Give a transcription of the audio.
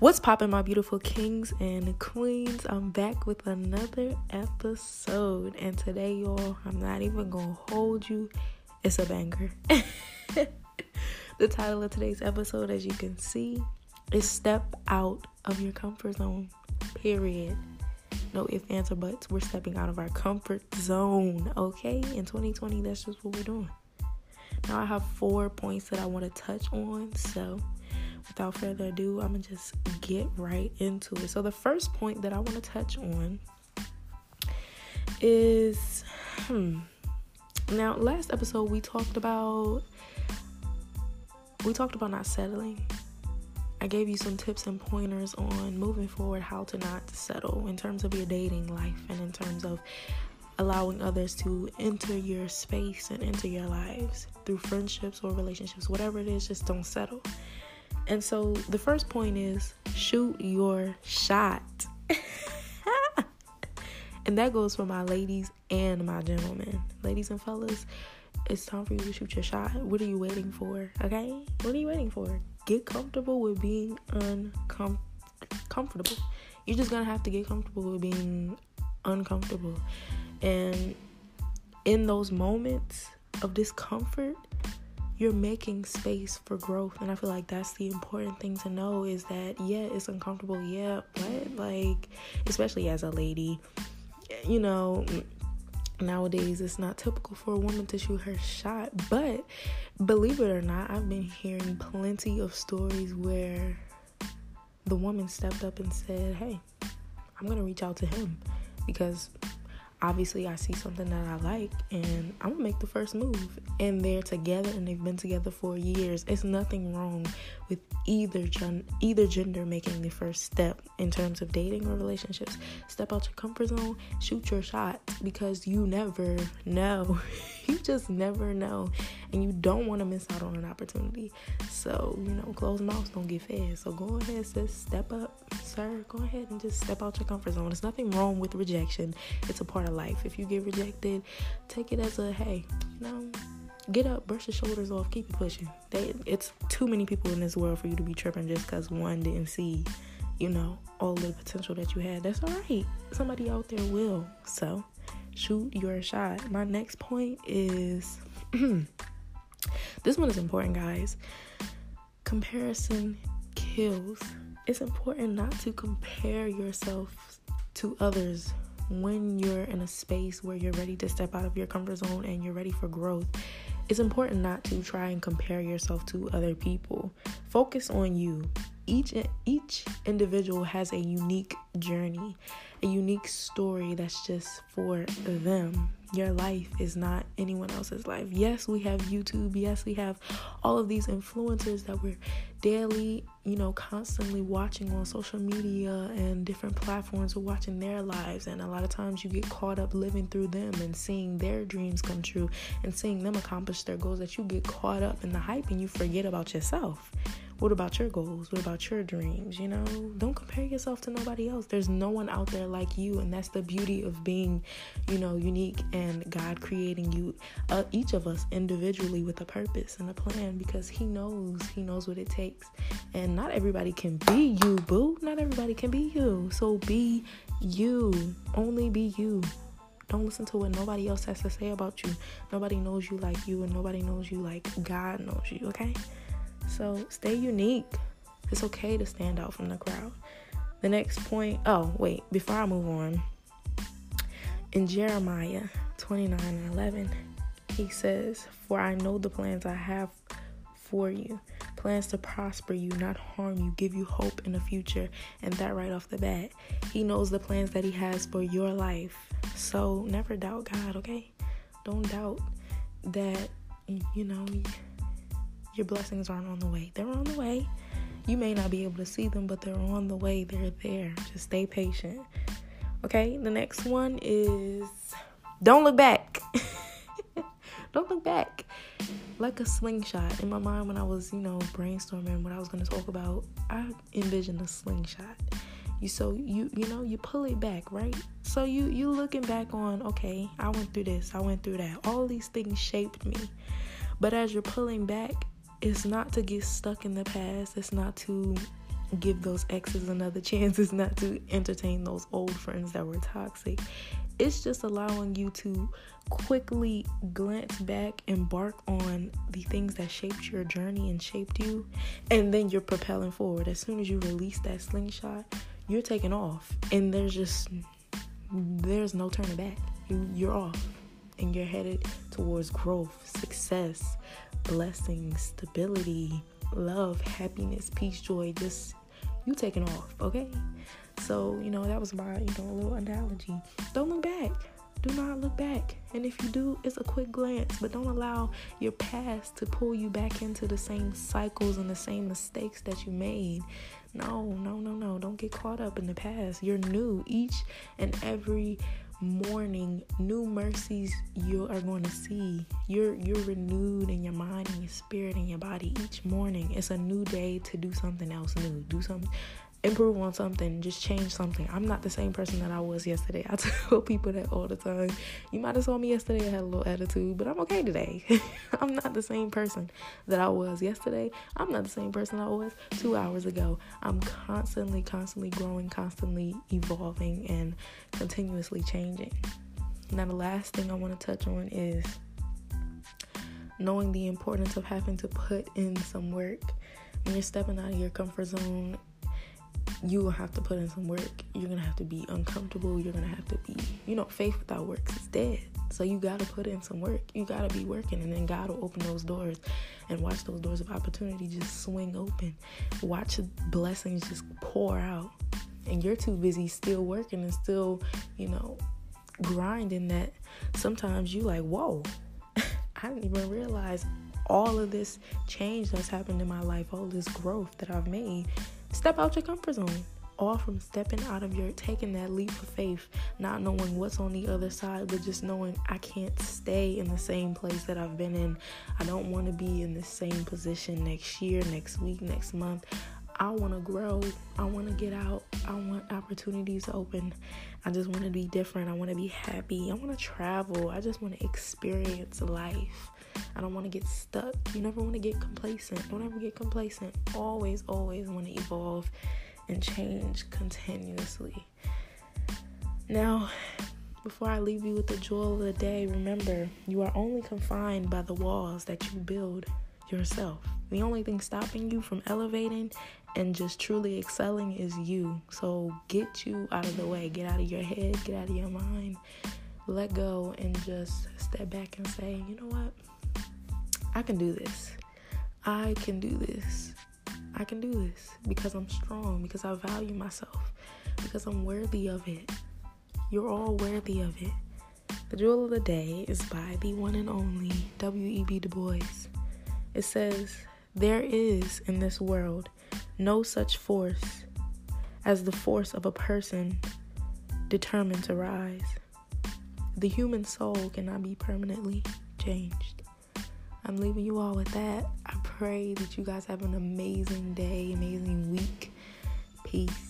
What's poppin', my beautiful kings and queens? I'm back with another episode, and today, y'all, I'm not even gonna hold you. It's a banger. the title of today's episode, as you can see, is Step Out of Your Comfort Zone. Period. No ifs, ands, or buts. We're stepping out of our comfort zone, okay? In 2020, that's just what we're doing. Now, I have four points that I want to touch on, so without further ado, I'm gonna just get right into it. So, the first point that I want to touch on is hmm. Now, last episode we talked about we talked about not settling. I gave you some tips and pointers on moving forward how to not settle in terms of your dating life and in terms of allowing others to enter your space and enter your lives through friendships or relationships, whatever it is, just don't settle. And so the first point is shoot your shot. and that goes for my ladies and my gentlemen. Ladies and fellas, it's time for you to shoot your shot. What are you waiting for? Okay? What are you waiting for? Get comfortable with being uncomfortable. You're just gonna have to get comfortable with being uncomfortable. And in those moments of discomfort, you're making space for growth and i feel like that's the important thing to know is that yeah it's uncomfortable yeah but like especially as a lady you know nowadays it's not typical for a woman to shoot her shot but believe it or not i've been hearing plenty of stories where the woman stepped up and said hey i'm gonna reach out to him because obviously I see something that I like and I'm gonna make the first move. And they're together and they've been together for years. It's nothing wrong with either gen- either gender making the first step in terms of dating or relationships. Step out your comfort zone, shoot your shot because you never know. you just never know. And you don't want to miss out on an opportunity. So, you know, closed mouths don't get fed. So go ahead, sis, step up, sir. Go ahead and just step out your comfort zone. There's nothing wrong with rejection. It's a part of life. If you get rejected, take it as a hey, you know, get up, brush your shoulders off, keep pushing. They, it's too many people in this world for you to be tripping just because one didn't see, you know, all the potential that you had. That's all right. Somebody out there will. So shoot your shot. My next point is this one is important, guys. Comparison kills. It's important not to compare yourself to others when you're in a space where you're ready to step out of your comfort zone and you're ready for growth, it's important not to try and compare yourself to other people. Focus on you. Each each individual has a unique journey, a unique story that's just for them. Your life is not anyone else's life. Yes, we have YouTube. Yes, we have all of these influencers that we're daily, you know, constantly watching on social media and different platforms. We're watching their lives, and a lot of times you get caught up living through them and seeing their dreams come true and seeing them accomplish their goals that you get caught up in the hype and you forget about yourself. What about your goals? What about your dreams? You know, don't compare yourself to nobody else. There's no one out there like you, and that's the beauty of being, you know, unique and God creating you, uh, each of us individually with a purpose and a plan because He knows, He knows what it takes. And not everybody can be you, boo. Not everybody can be you. So be you. Only be you. Don't listen to what nobody else has to say about you. Nobody knows you like you, and nobody knows you like God knows you, okay? So stay unique. It's okay to stand out from the crowd. The next point, oh, wait, before I move on, in Jeremiah 29 and 11, he says, For I know the plans I have for you plans to prosper you, not harm you, give you hope in the future. And that right off the bat, he knows the plans that he has for your life. So never doubt God, okay? Don't doubt that, you know, your blessings aren't on the way. They're on the way. You may not be able to see them, but they're on the way. They're there. Just stay patient. Okay, the next one is don't look back. don't look back. Like a slingshot. In my mind, when I was, you know, brainstorming what I was going to talk about, I envisioned a slingshot. You so you you know you pull it back, right? So you you looking back on, okay, I went through this, I went through that. All these things shaped me. But as you're pulling back, it's not to get stuck in the past. It's not to give those exes another chance. It's not to entertain those old friends that were toxic. It's just allowing you to quickly glance back, embark on the things that shaped your journey and shaped you, and then you're propelling forward. As soon as you release that slingshot, you're taking off, and there's just there's no turning back. You, you're off, and you're headed towards growth, success, blessings, stability, love, happiness, peace, joy. Just you taking off, okay? So, you know, that was my, you know, little analogy. Don't look back. Do not look back. And if you do, it's a quick glance, but don't allow your past to pull you back into the same cycles and the same mistakes that you made. No, no, no, no. Don't get caught up in the past. You're new each and every morning new mercies you are going to see. You're you're renewed in your mind and your spirit and your body each morning. It's a new day to do something else new. Do something improve on something, just change something. I'm not the same person that I was yesterday. I tell people that all the time. You might have saw me yesterday, I had a little attitude, but I'm okay today. I'm not the same person that I was yesterday. I'm not the same person I was two hours ago. I'm constantly, constantly growing, constantly evolving, and continuously changing. Now, the last thing I want to touch on is knowing the importance of having to put in some work when you're stepping out of your comfort zone you will have to put in some work. You're gonna have to be uncomfortable. You're gonna have to be, you know, faith without works is dead. So you gotta put in some work. You gotta be working, and then God will open those doors and watch those doors of opportunity just swing open. Watch blessings just pour out, and you're too busy still working and still, you know, grinding. That sometimes you like, whoa, I didn't even realize all of this change that's happened in my life, all this growth that I've made Step out your comfort zone. All from stepping out of your taking that leap of faith, not knowing what's on the other side, but just knowing I can't stay in the same place that I've been in. I don't want to be in the same position next year, next week, next month. I want to grow. I want to get out. I want opportunities open. I just want to be different. I want to be happy. I want to travel. I just want to experience life. I don't want to get stuck. You never want to get complacent. Don't ever get complacent. Always, always want to evolve and change continuously. Now, before I leave you with the jewel of the day, remember you are only confined by the walls that you build yourself. The only thing stopping you from elevating and just truly excelling is you. So get you out of the way. Get out of your head, get out of your mind. Let go and just step back and say, you know what? I can do this. I can do this. I can do this because I'm strong, because I value myself, because I'm worthy of it. You're all worthy of it. The Jewel of the Day is by the one and only W.E.B. Du Bois. It says, There is in this world no such force as the force of a person determined to rise. The human soul cannot be permanently changed. I'm leaving you all with that. I pray that you guys have an amazing day, amazing week. Peace.